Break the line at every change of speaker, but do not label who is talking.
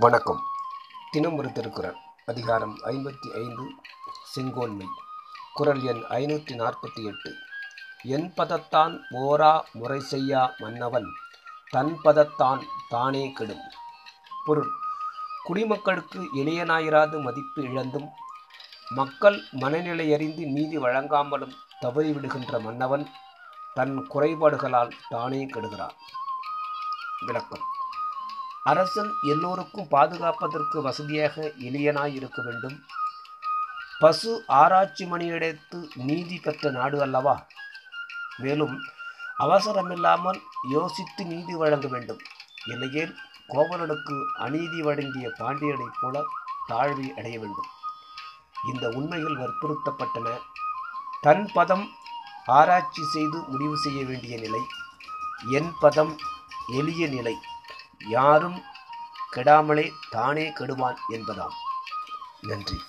வணக்கம். தினம் ஒரு திருக்குறள் அதிகாரம் ஐம்பத்தி ஐந்து செங்கோன்மை. குரல் எண் ஐநூற்றி நாற்பத்தி எட்டு. என் பதத்தான் ஓரா முறை செய்யா மன்னவன் தன் பதத்தான் தானே கெடும். பொருள் குடிமக்களுக்கு இளையனாயிராது மதிப்பு இழந்தும் மக்கள் மனநிலையறிந்து நீதி வழங்காமலும் தவறிவிடுகின்ற மன்னவன் தன் குறைபாடுகளால் தானே கெடுகிறான். விளக்கம். அரசன் எல்லோருக்கும் பாதுகாப்பதற்கு வசதியாக எளியனாய் இருக்க வேண்டும். பசு ஆராய்ச்சி மணியடைத்து நீதி பெற்ற நாடு அல்லவா? மேலும் அவசரமில்லாமல் யோசித்து நீதி வழங்க வேண்டும். இல்லையேல் கோவலனுக்கு அநீதி வழங்கிய பாண்டியனைப் போல தாழ்வை அடைய வேண்டும். இந்த உண்மைகள் வற்புறுத்தப்பட்டன. தன் பதம் ஆராய்ச்சி செய்து முடிவு செய்ய வேண்டிய நிலை என் பதம் எளிய நிலை. யாரும் கெடாமலே தானே கெடுவான் என்பதாம். நன்றி.